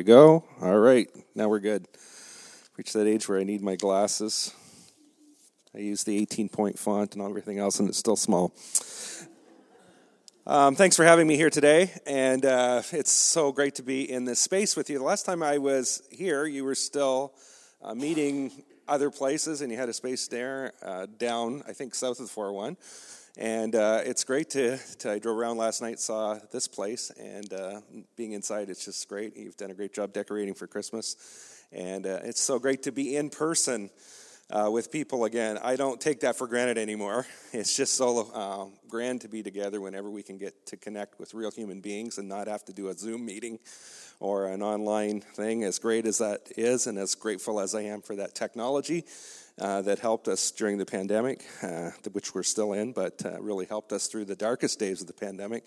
we go. All right, now we're good. Reached that age where I need my glasses. I use the 18 point font and everything else, and it's still small. Um, thanks for having me here today, and uh, it's so great to be in this space with you. The last time I was here, you were still uh, meeting other places, and you had a space there uh, down, I think, south of the 401. And uh, it's great to, to, I drove around last night, saw this place, and uh, being inside, it's just great. You've done a great job decorating for Christmas. And uh, it's so great to be in person uh, with people again. I don't take that for granted anymore. It's just so uh, grand to be together whenever we can get to connect with real human beings and not have to do a Zoom meeting or an online thing. As great as that is, and as grateful as I am for that technology, uh, that helped us during the pandemic, uh, which we're still in, but uh, really helped us through the darkest days of the pandemic.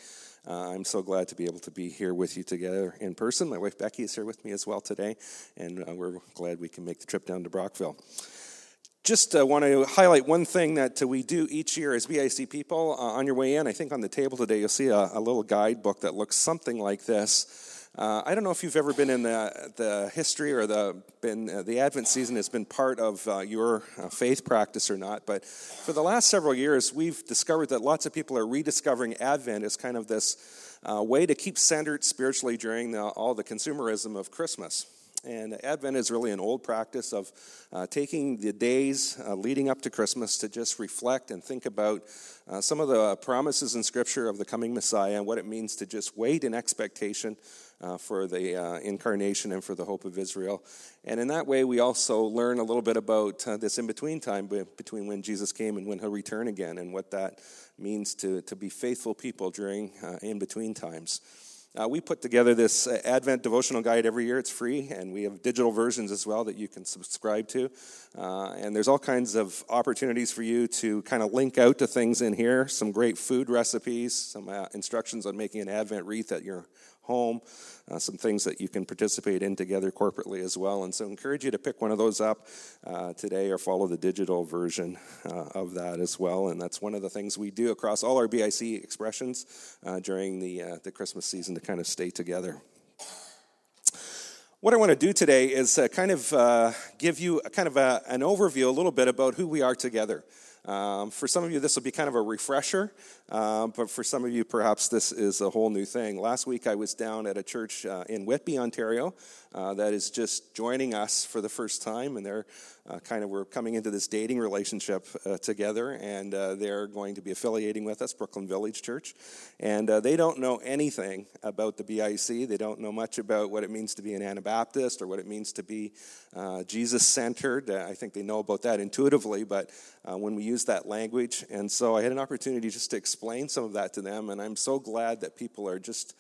Uh, I'm so glad to be able to be here with you together in person. My wife Becky is here with me as well today, and uh, we're glad we can make the trip down to Brockville. Just want to highlight one thing that we do each year as BIC people. on your way in, I think on the table today, you'll see a, a little guidebook that looks something like this. Uh, I don't know if you've ever been in the, the history or the been uh, the Advent season has been part of uh, your uh, faith practice or not, but for the last several years, we've discovered that lots of people are rediscovering Advent as kind of this uh, way to keep centered spiritually during the, all the consumerism of Christmas. And Advent is really an old practice of uh, taking the days uh, leading up to Christmas to just reflect and think about uh, some of the promises in Scripture of the coming Messiah and what it means to just wait in expectation uh, for the uh, incarnation and for the hope of Israel. And in that way, we also learn a little bit about uh, this in between time between when Jesus came and when he'll return again, and what that means to, to be faithful people during in between times. Uh, we put together this uh, Advent devotional guide every year. It's free, and we have digital versions as well that you can subscribe to. Uh, and there's all kinds of opportunities for you to kind of link out to things in here some great food recipes, some uh, instructions on making an Advent wreath at your home, uh, some things that you can participate in together corporately as well. And so I encourage you to pick one of those up uh, today or follow the digital version uh, of that as well. And that's one of the things we do across all our BIC expressions uh, during the, uh, the Christmas season to kind of stay together. What I want to do today is uh, kind of give you a, kind of a, an overview, a little bit about who we are together. Um, for some of you, this will be kind of a refresher, um, but for some of you, perhaps this is a whole new thing. Last week, I was down at a church uh, in Whitby, Ontario, uh, that is just joining us for the first time, and they're uh, kind of we're coming into this dating relationship uh, together, and uh, they're going to be affiliating with us, Brooklin Village Church, and uh, they don't know anything about the BIC. They don't know much about what it means to be an Anabaptist or what it means to be uh, Jesus centered. Uh, I think they know about that intuitively, but when we use that language, and so I had an opportunity just to explain some of that to them, and I'm so glad that people are just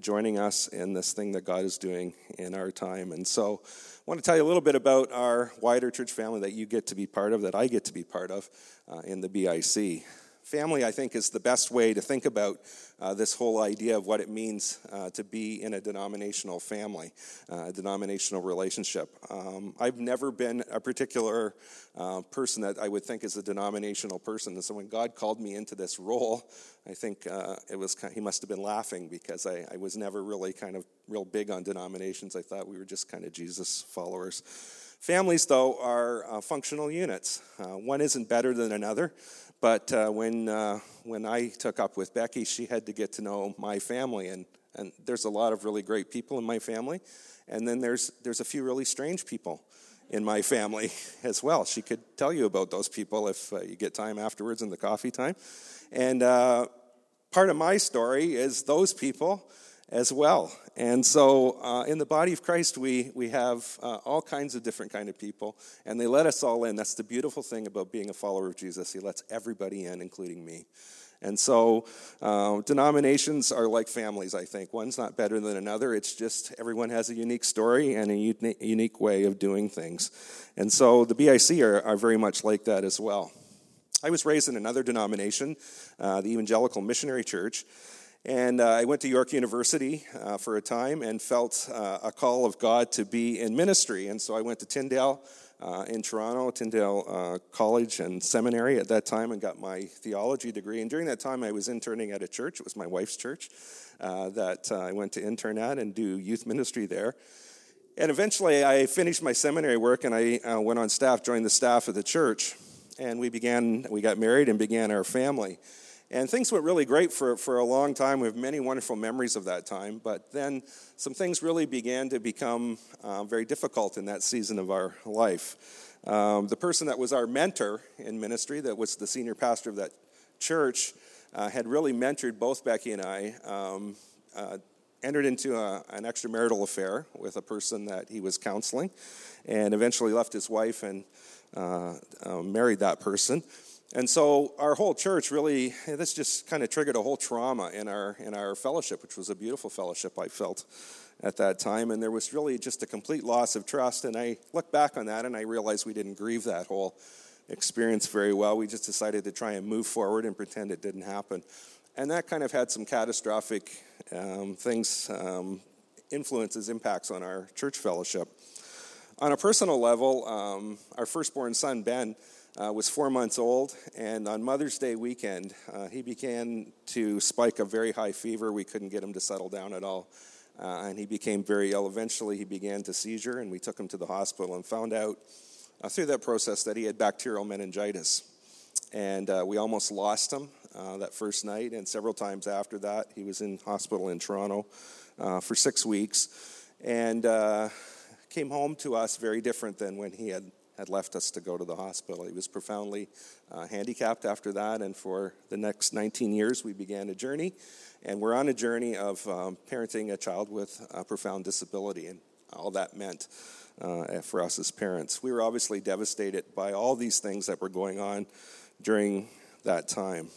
joining us in this thing that God is doing in our time, and so. I want to tell you a little bit about our wider church family that you get to be part of, that I get to be part of uh, in the BIC. Family, I think, is the best way to think about uh, this whole idea of what it means uh, to be in a denominational family, uh, a denominational relationship. Um, I've never been a particular uh, person that I would think is a denominational person. And so when God called me into this role, I think uh, it was kind of, he must have been laughing because I, I was never really kind of real big on denominations. I thought we were just kind of Jesus followers. Families, though, are uh, functional units. Uh, one isn't better than another, but uh, when, uh, when I took up with Becky, she had to get to know my family, and, and there's a lot of really great people in my family, and then there's, there's a few really strange people in my family as well. She could tell you about those people if uh, you get time afterwards in the coffee time. And uh, part of my story is those people as well. And so uh, in the body of Christ, we, we have uh, all kinds of different kind of people, and they let us all in. That's the beautiful thing about being a follower of Jesus. He lets everybody in, including me. And so uh, denominations are like families, I think. One's not better than another. It's just everyone has a unique story and a uni- unique way of doing things. And so the BIC are, are very much like that as well. I was raised in another denomination, uh, the Evangelical Missionary Church. And uh, I went to York University uh, for a time and felt uh, a call of God to be in ministry. And so I went to Tyndale uh, in Toronto, Tyndale uh, College and Seminary at that time, and got my theology degree. And during that time, I was interning at a church. It was my wife's church uh, that I went to intern at and do youth ministry there. And eventually, I finished my seminary work and I went on staff, joined the staff of the church. And we began, we got married and began our family. And things went really great for, for a long time. We have many wonderful memories of that time. But then some things really began to become uh, very difficult in that season of our life. Um, the person that was our mentor in ministry, that was the senior pastor of that church, uh, had really mentored both Becky and I. Um, uh, entered into a, an extramarital affair with a person that he was counseling, and eventually left his wife and uh, uh, married that person. And so our whole church really, this just kind of triggered a whole trauma in our in our fellowship, which was a beautiful fellowship I felt at that time. And there was really just a complete loss of trust. And I look back on that and I realized we didn't grieve that whole experience very well. We just decided to try and move forward and pretend it didn't happen. And that kind of had some catastrophic um, things, um, influences, impacts on our church fellowship. On a personal level, um, our firstborn son, Ben, uh, was four months old, and on Mother's Day weekend, uh, he began to spike a very high fever. We couldn't get him to settle down at all, uh, and he became very ill. Eventually, he began to seizure, and we took him to the hospital and found out uh, through that process that he had bacterial meningitis. And uh, we almost lost him uh, that first night, and several times after that, he was in hospital in Toronto for six weeks, and came home to us very different than when he had had left us to go to the hospital. He was profoundly uh, handicapped after that, and for the next 19 years, we began a journey. And we're on a journey of um, parenting a child with a profound disability and all that meant uh, for us as parents. We were obviously devastated by all these things that were going on during that time.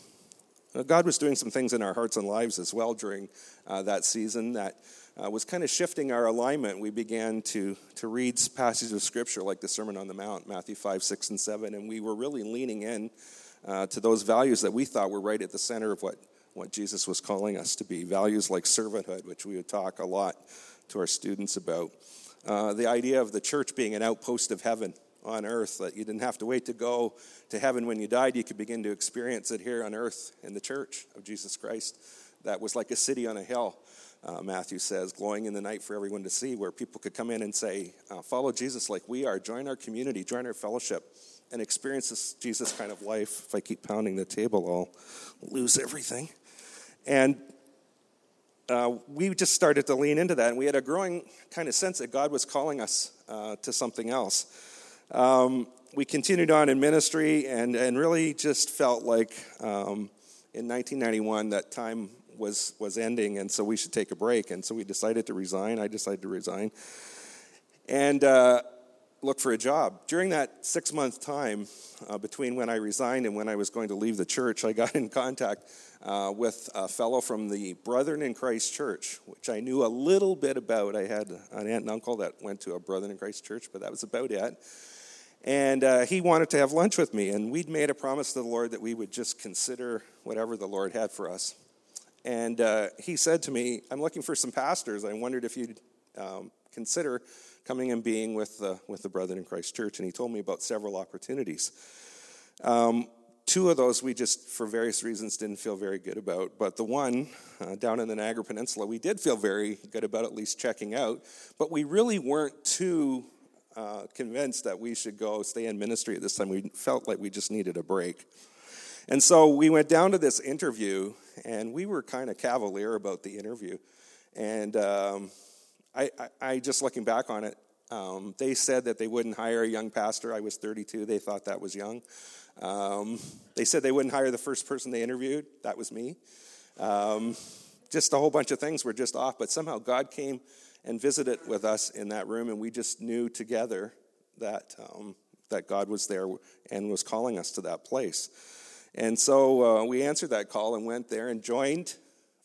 God was doing some things in our hearts and lives as well during uh, that season that uh, was kind of shifting our alignment. We began to, to read passages of Scripture like the Sermon on the Mount, Matthew 5, 6, and 7, and we were really leaning in uh, to those values that we thought were right at the center of what, what Jesus was calling us to be. Values like servanthood, which we would talk a lot to our students about. Uh, the idea of the church being an outpost of heaven on earth, that you didn't have to wait to go to heaven when you died. You could begin to experience it here on earth in the church of Jesus Christ. That was like a city on a hill uh, Matthew says, glowing in the night for everyone to see, where people could come in and say, uh, Follow Jesus like we are, join our community, join our fellowship, and experience this Jesus kind of life. If I keep pounding the table, I'll lose everything. And uh, we just started to lean into that, and we had a growing kind of sense that God was calling us uh, to something else. Um, we continued on in ministry and, and really just felt like um, in 1991 that time was was ending, and so we should take a break. And so we decided to resign. I decided to resign, and uh, look for a job. During that six month time uh, between when I resigned and when I was going to leave the church, I got in contact uh, with a fellow from the Brethren in Christ Church, which I knew a little bit about. I had an aunt and uncle that went to a Brethren in Christ Church, but that was about it. And uh, he wanted to have lunch with me, and we'd made a promise to the Lord that we would just consider whatever the Lord had for us. And uh, he said to me, I'm looking for some pastors. I wondered if you'd um, consider coming and being with the, with the Brethren in Christ Church. And he told me about several opportunities. Um, two of those we just, for various reasons, didn't feel very good about. But the one uh, down in the Niagara Peninsula, we did feel very good about at least checking out. But we really weren't too uh, convinced that we should go stay in ministry at this time. We felt like we just needed a break. And so we went down to this interview, and we were kind of cavalier about the interview. And um, I, I, I, just looking back on it, um, they said that they wouldn't hire a young pastor. I was 32. They thought that was young. Um, they said they wouldn't hire the first person they interviewed. That was me. Um, just a whole bunch of things were just off. But somehow God came and visited with us in that room, and we just knew together that um, that God was there and was calling us to that place. And so uh, we answered that call and went there and joined,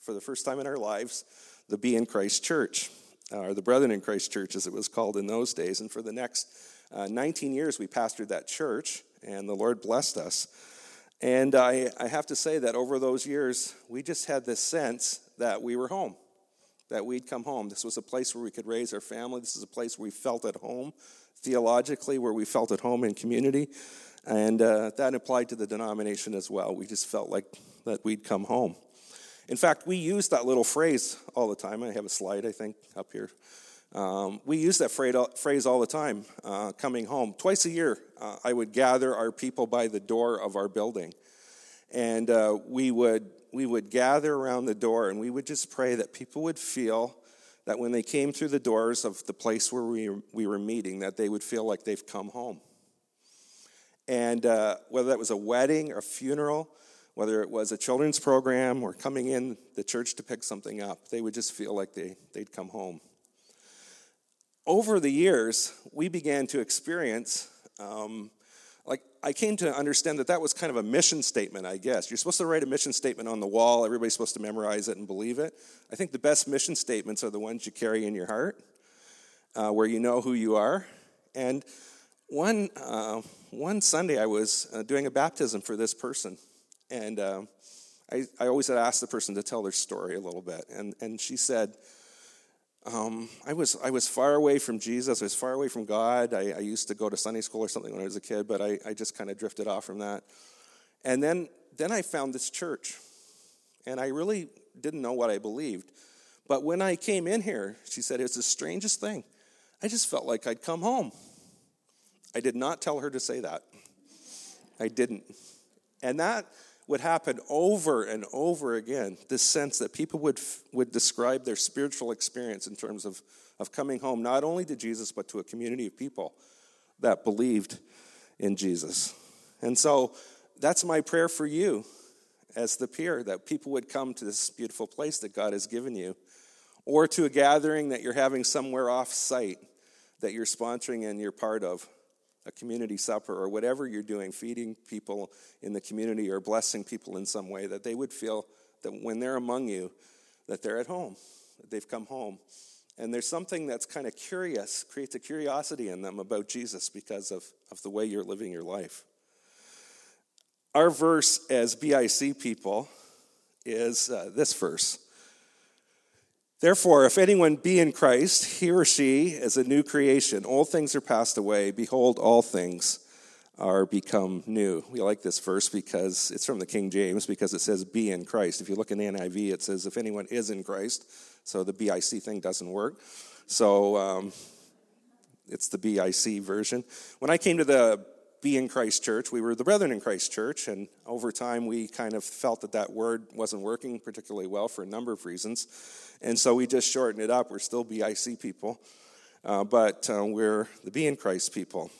for the first time in our lives, the Be in Christ Church, or the Brethren in Christ Church, as it was called in those days. And for the next uh, 19 years, we pastored that church, and the Lord blessed us. And I, I have to say that over those years, we just had this sense that we were home, that we'd come home. This was a place where we could raise our family. This is a place where we felt at home theologically, where we felt at home in community. And uh, that applied to the denomination as well. We just felt like that we'd come home. In fact, we use that little phrase all the time. I have a slide, I think, up here. Um, we use that phrase all the time, uh, coming home. Twice a year, uh, I would gather our people by the door of our building. And uh, we, would, we would gather around the door and we would just pray that people would feel that when they came through the doors of the place where we, we were meeting, that they would feel like they've come home. And uh, whether that was a wedding or a funeral, whether it was a children's program or coming in the church to pick something up, they would just feel like they, they'd come home over the years, we began to experience, um, like, I came to understand that that was kind of a mission statement, I guess. You're supposed to write a mission statement on the wall, everybody's supposed to memorize it and believe it. I think the best mission statements are the ones you carry in your heart, uh, where you know who you are. And one, uh, one Sunday, I was uh, doing a baptism for this person. And uh, I, I always had asked the person to tell their story a little bit. And, and she said, um, I, was, I was far away from Jesus. I was far away from God. I, I used to go to Sunday school or something when I was a kid, but I, I just kind of drifted off from that. And then, then I found this church, and I really didn't know what I believed. But when I came in here, she said, it's the strangest thing. I just felt like I'd come home. I did not tell her to say that. I didn't. And that would happen over and over again this sense that people would, would describe their spiritual experience in terms of, of coming home, not only to Jesus, but to a community of people that believed in Jesus. And so that's my prayer for you as the peer that people would come to this beautiful place that God has given you, or to a gathering that you're having somewhere off site that you're sponsoring and you're part of a community supper or whatever you're doing, feeding people in the community or blessing people in some way, that they would feel that when they're among you, that they're at home, that they've come home. And there's something that's kind of curious, creates a curiosity in them about Jesus because of, of the way you're living your life. Our verse as BIC people is uh, this verse Therefore, if anyone be in Christ, he or she is a new creation. All things are passed away. Behold, all things are become new. We like this verse because it's from the King James, because it says be in Christ. If you look in the NIV, it says if anyone is in Christ. So the BIC thing doesn't work. So um, it's the BIC version. When I came to the be in Christ Church. We were the Brethren in Christ Church, and over time we kind of felt that that word wasn't working particularly well for a number of reasons. And so we just shortened it up. We're still BIC people, uh, but uh, we're the Be in Christ people.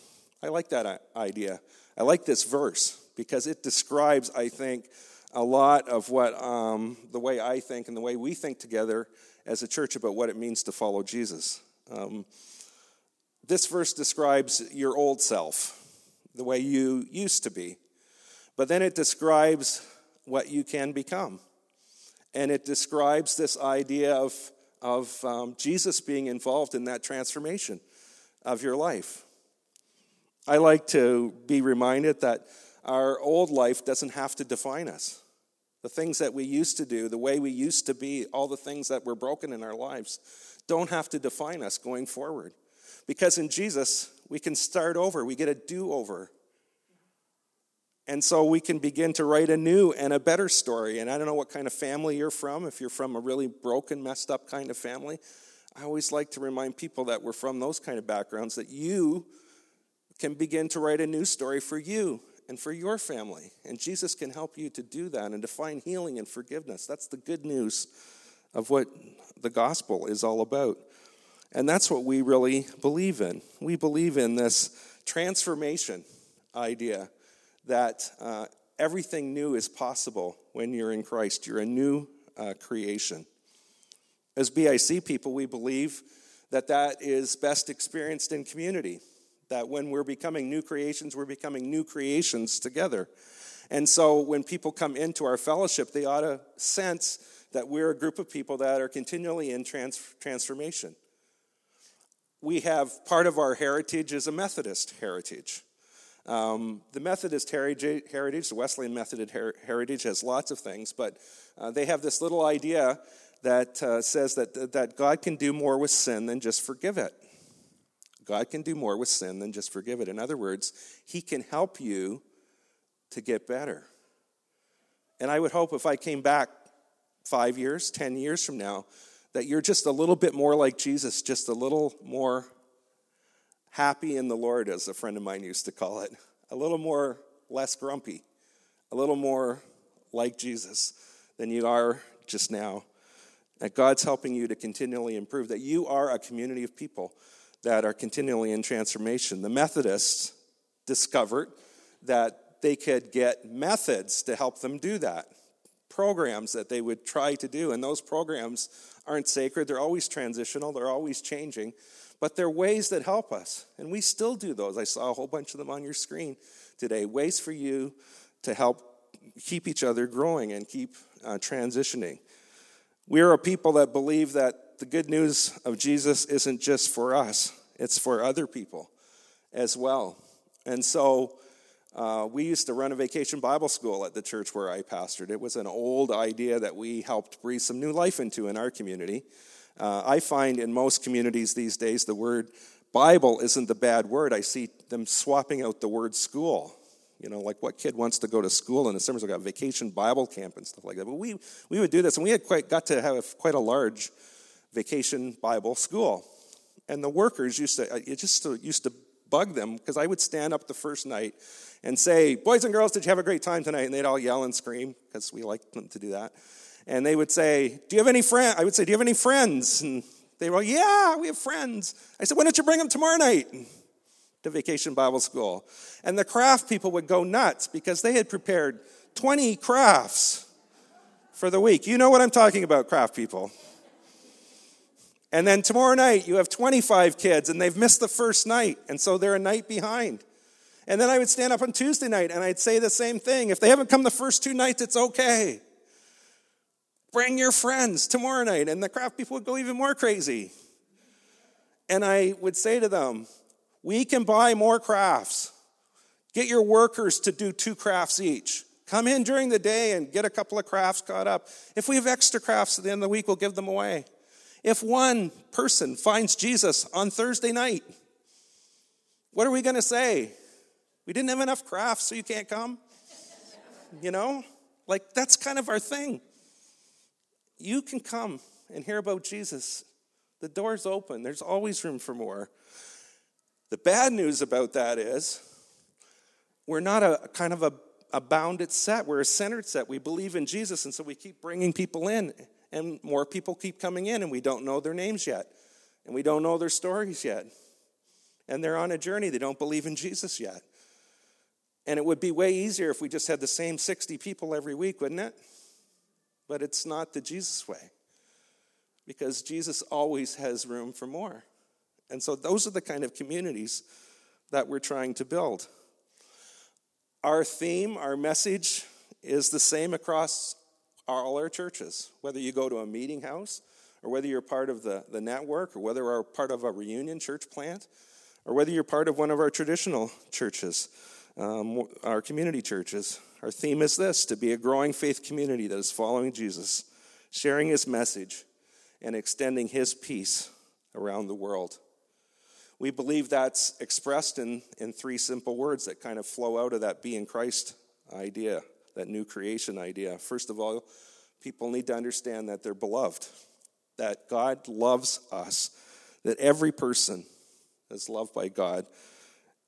I like that idea. I like this verse because it describes, I think, a lot of what um, the way I think and the way we think together as a church about what it means to follow Jesus. Um, this verse describes your old self the way you used to be. But then it describes what you can become. And it describes this idea of, of um, Jesus being involved in that transformation of your life. I like to be reminded that our old life doesn't have to define us. The things that we used to do, the way we used to be, all the things that were broken in our lives, don't have to define us going forward. Because in Jesus, we can start over, we get a do over. And so we can begin to write a new and a better story. And I don't know what kind of family you're from, if you're from a really broken, messed up kind of family. I always like to remind people that we're from those kind of backgrounds that you can begin to write a new story for you and for your family. And Jesus can help you to do that and to find healing and forgiveness. That's the good news of what the gospel is all about. And that's what we really believe in. We believe in this transformation idea that uh, everything new is possible when you're in Christ. You're a new uh, creation. As BIC people, we believe that that is best experienced in community. That when we're becoming new creations, we're becoming new creations together. And so when people come into our fellowship, they ought to sense that we're a group of people that are continually in trans- transformation we have part of our heritage is a Methodist heritage. Um, the Methodist heritage, the Wesleyan Methodist heritage, has lots of things, but uh, they have this little idea that uh, says that, that God can do more with sin than just forgive it. God can do more with sin than just forgive it. In other words, He can help you to get better. And I would hope if I came back five years, ten years from now, that you're just a little bit more like Jesus, just a little more happy in the Lord, as a friend of mine used to call it, a little more less grumpy, a little more like Jesus than you are just now. That God's helping you to continually improve, that you are a community of people that are continually in transformation. The Methodists discovered that they could get methods to help them do that, programs that they would try to do. And those programs aren't sacred, they're always transitional, they're always changing, but they're ways that help us. And we still do those. I saw a whole bunch of them on your screen today. Ways for you to help keep each other growing and keep uh, transitioning. We are a people that believe that the good news of Jesus isn't just for us, it's for other people as well. And so uh, we used to run a vacation Bible school at the church where I pastored. It was an old idea that we helped breathe some new life into in our community. Uh, I find in most communities these days the word Bible isn't the bad word. I see them swapping out the word school. You know, like what kid wants to go to school in the summers? We've got vacation Bible camp and stuff like that. But we, we would do this, and we had quite got to have quite a large vacation Bible school. And the workers used to, it just used to bug them because I would stand up the first night and say, Boys and girls, did you have a great time tonight? And they'd all yell and scream because we like them to do that. And they would say, Do you have any friends? I would say, Do you have any friends? And they were, Yeah, we have friends. I said, Why don't you bring them tomorrow night? to Vacation Bible School. And the craft people would go nuts because they had prepared 20 crafts for the week. You know what I'm talking about, craft people. And then tomorrow night, you have 25 kids and they've missed the first night, and so they're a night behind. And then I would stand up on Tuesday night and I'd say the same thing. If they haven't come the first two nights, it's okay. Bring your friends tomorrow night. And the craft people would go even more crazy. And I would say to them, we can buy more crafts. Get your workers to do two crafts each. Come in during the day and get a couple of crafts caught up. If we have extra crafts at the end of the week, we'll give them away. If one person finds Jesus on Thursday night, what are we going to say? We didn't have enough crafts, so you can't come? You know? Like, that's kind of our thing. You can come and hear about Jesus. The door's open, there's always room for more. The bad news about that is we're not a kind of a, a bounded set, we're a centered set. We believe in Jesus, and so we keep bringing people in, and more people keep coming in, and we don't know their names yet, and we don't know their stories yet. And they're on a journey, they don't believe in Jesus yet. And it would be way easier if we just had the same 60 people every week, wouldn't it? But it's not the Jesus way. Because Jesus always has room for more. And so those are the kind of communities that we're trying to build. Our theme, our message is the same across all our churches, whether you go to a meeting house, or whether you're part of the, the network, or whether you're part of a reunion church plant, or whether you're part of one of our traditional churches, um, our community churches. Our theme is this to be a growing faith community that is following Jesus, sharing his message, and extending his peace around the world. We believe that's expressed in, in three simple words that kind of flow out of that being Christ idea, that new creation idea. First of all, people need to understand that they're beloved, that God loves us, that every person is loved by God,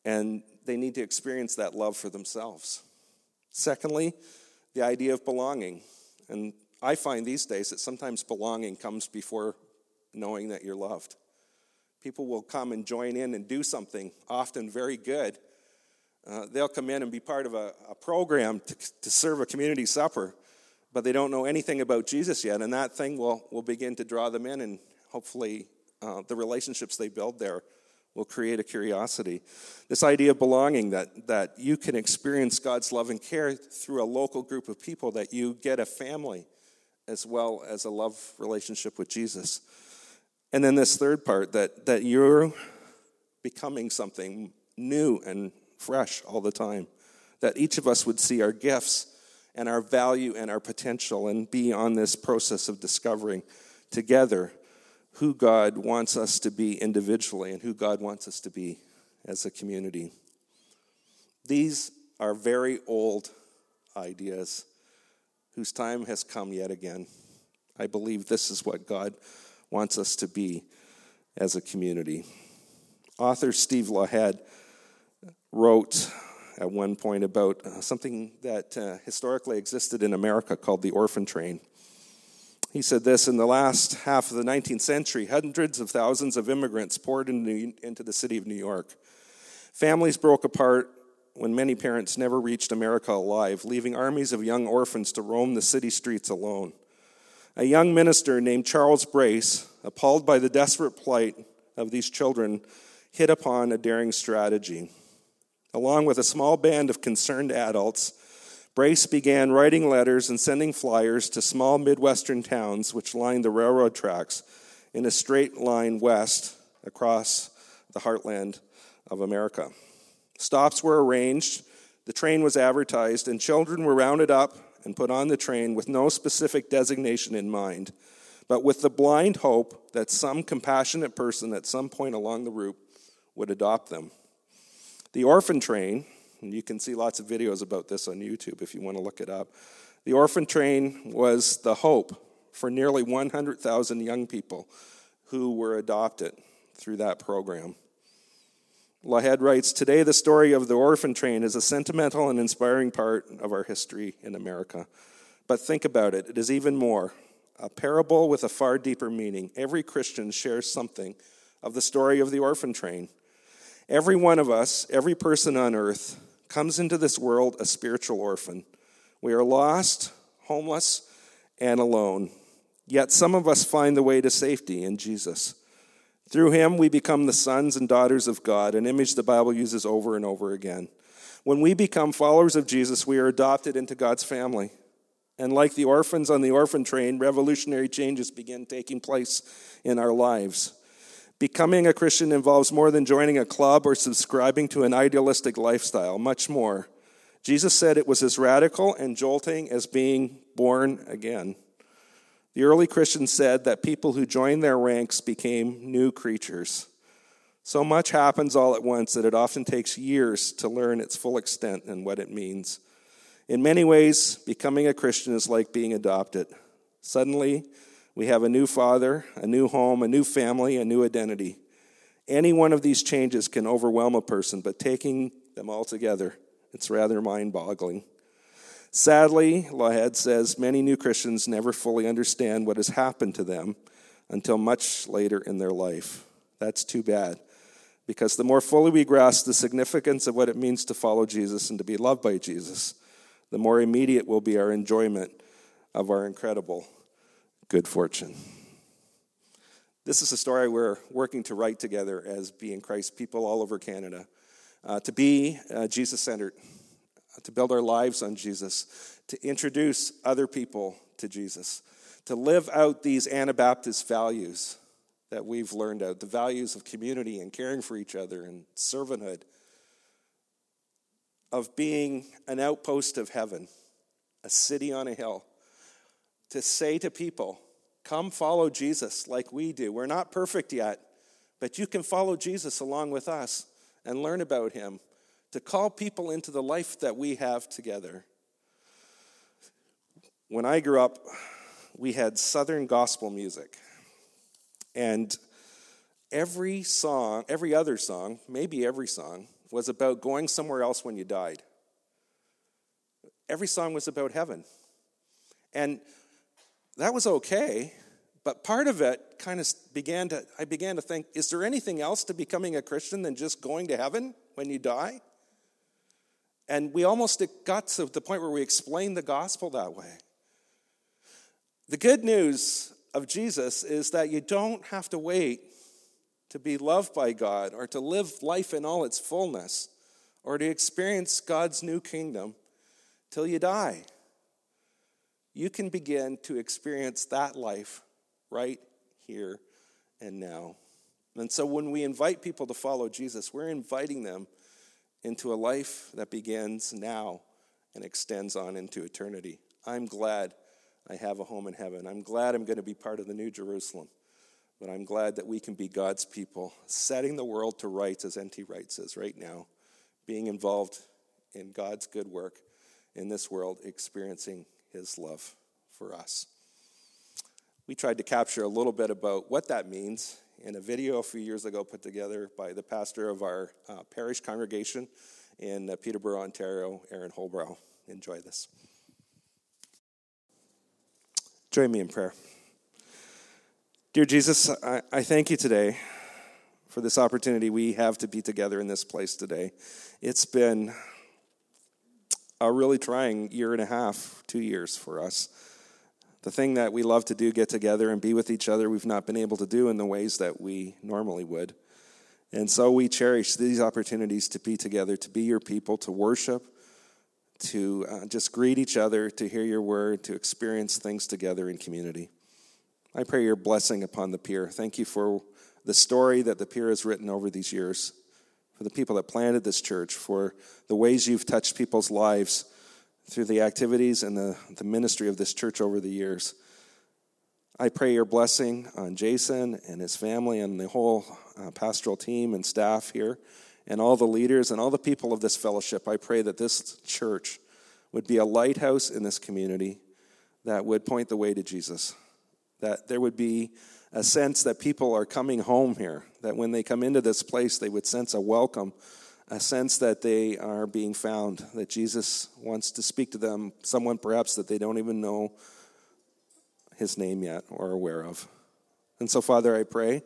and they need to experience that love for themselves. Secondly, the idea of belonging. And I find these days that sometimes belonging comes before knowing that you're loved. People will come and join in and do something, often very good. Uh, they'll come in and be part of a, a program to, to serve a community supper, but they don't know anything about Jesus yet, and that thing will, will begin to draw them in, and hopefully uh, the relationships they build there will create a curiosity. This idea of belonging, that, that you can experience God's love and care through a local group of people, that you get a family as well as a love relationship with Jesus. And then this third part that, that you're becoming something new and fresh all the time. That each of us would see our gifts and our value and our potential and be on this process of discovering together who God wants us to be individually and who God wants us to be as a community. These are very old ideas whose time has come yet again. I believe this is what God wants us to be as a community. Author Steve Lawhead wrote at one point about uh, something that uh, historically existed in America called the orphan train. He said this In the last half of the 19th century, hundreds of thousands of immigrants poured into, into the city of New York. Families broke apart when many parents never reached America alive, leaving armies of young orphans to roam the city streets alone. A young minister named Charles Brace, appalled by the desperate plight of these children, hit upon a daring strategy. Along with a small band of concerned adults, Brace began writing letters and sending flyers to small Midwestern towns which lined the railroad tracks in a straight line west across the heartland of America. Stops were arranged, the train was advertised, and children were rounded up and put on the train with no specific designation in mind, but with the blind hope that some compassionate person at some point along the route would adopt them. The orphan train, and you can see lots of videos about this on YouTube if you want to look it up. The orphan train was the hope for nearly 100,000 young people who were adopted through that program. Lawhead writes Today, the story of the orphan train is a sentimental and inspiring part of our history in America. But think about it, it is even more a parable with a far deeper meaning. Every Christian shares something of the story of the orphan train. Every one of us, every person on earth, comes into this world a spiritual orphan. We are lost, homeless, and alone. Yet some of us find the way to safety in Jesus. Through him, we become the sons and daughters of God, an image the Bible uses over and over again. When we become followers of Jesus, we are adopted into God's family. And like the orphans on the orphan train, revolutionary changes begin taking place in our lives. Becoming a Christian involves more than joining a club or subscribing to an idealistic lifestyle, much more. Jesus said it was as radical and jolting as being born again. The early Christians said that people who joined their ranks became new creatures. So much happens all at once that it often takes years to learn its full extent and what it means. In many ways, becoming a Christian is like being adopted. Suddenly, we have a new father, a new home, a new family, a new identity. Any one of these changes can overwhelm a person, but taking them all together, it's rather mind boggling. Sadly, Lawhead says many new Christians never fully understand what has happened to them until much later in their life. That's too bad, because the more fully we grasp the significance of what it means to follow Jesus and to be loved by Jesus, the more immediate will be our enjoyment of our incredible good fortune. This is a story we're working to write together as being Christ people all over Canada, uh, to be uh, Jesus centered to build our lives on Jesus, to introduce other people to Jesus, to live out these Anabaptist values that we've learned out the values of community and caring for each other and servanthood, of being an outpost of heaven, a city on a hill, to say to people, Come follow Jesus like we do. We're not perfect yet, but you can follow Jesus along with us and learn about him to call people into the life that we have together. When I grew up, we had Southern gospel music. And every song, every other song, maybe every song, was about going somewhere else when you died. Every song was about heaven. And that was okay, but part of it kind of began to, I began to think, is there anything else to becoming a Christian than just going to heaven when you die? And we almost got to the point where we explained the gospel that way. The good news of Jesus is that you don't have to wait to be loved by God or to live life in all its fullness or to experience God's new kingdom till you die. You can begin to experience that life right here and now. And so when we invite people to follow Jesus, we're inviting them into a life that begins now and extends on into eternity. I'm glad I have a home in heaven. I'm glad I'm going to be part of the New Jerusalem. But I'm glad that we can be God's people, setting the world to rights, as N.T. Wright says right now, being involved in God's good work in this world, experiencing his love for us. We tried to capture a little bit about what that means in a video a few years ago put together by the pastor of our uh, parish congregation in uh, Peterborough, Ontario, Aaron Holbrow. Enjoy this. Join me in prayer. Dear Jesus, I, I thank you today for this opportunity we have to be together in this place today. It's been a really trying year and a half, two years for us. The thing that we love to do, get together and be with each other, we've not been able to do in the ways that we normally would. And so we cherish these opportunities to be together, to be your people, to worship, to uh, just greet each other, to hear your word, to experience things together in community. I pray your blessing upon the pier. Thank you for the story that the pier has written over these years for the people that planted this church, for the ways you've touched people's lives through the activities and the, the ministry of this church over the years. I pray your blessing on Jason and his family and the whole uh, pastoral team and staff here and all the leaders and all the people of this fellowship. I pray that this church would be a lighthouse in this community that would point the way to Jesus, that there would be a sense that people are coming home here, that when they come into this place, they would sense a welcome, a sense that they are being found, that Jesus wants to speak to them, someone perhaps that they don't even know his name yet or aware of. And so, Father, I pray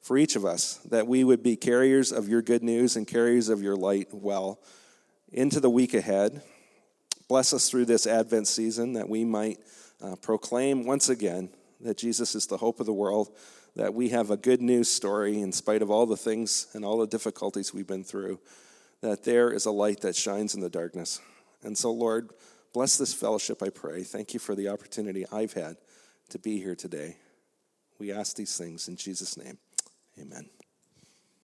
for each of us that we would be carriers of your good news and carriers of your light well into the week ahead. Bless us through this Advent season that we might uh, proclaim once again that Jesus is the hope of the world, that we have a good news story in spite of all the things and all the difficulties we've been through, that there is a light that shines in the darkness. And so, Lord, bless this fellowship, I pray. Thank you for the opportunity I've had to be here today. We ask these things in Jesus' name. Amen.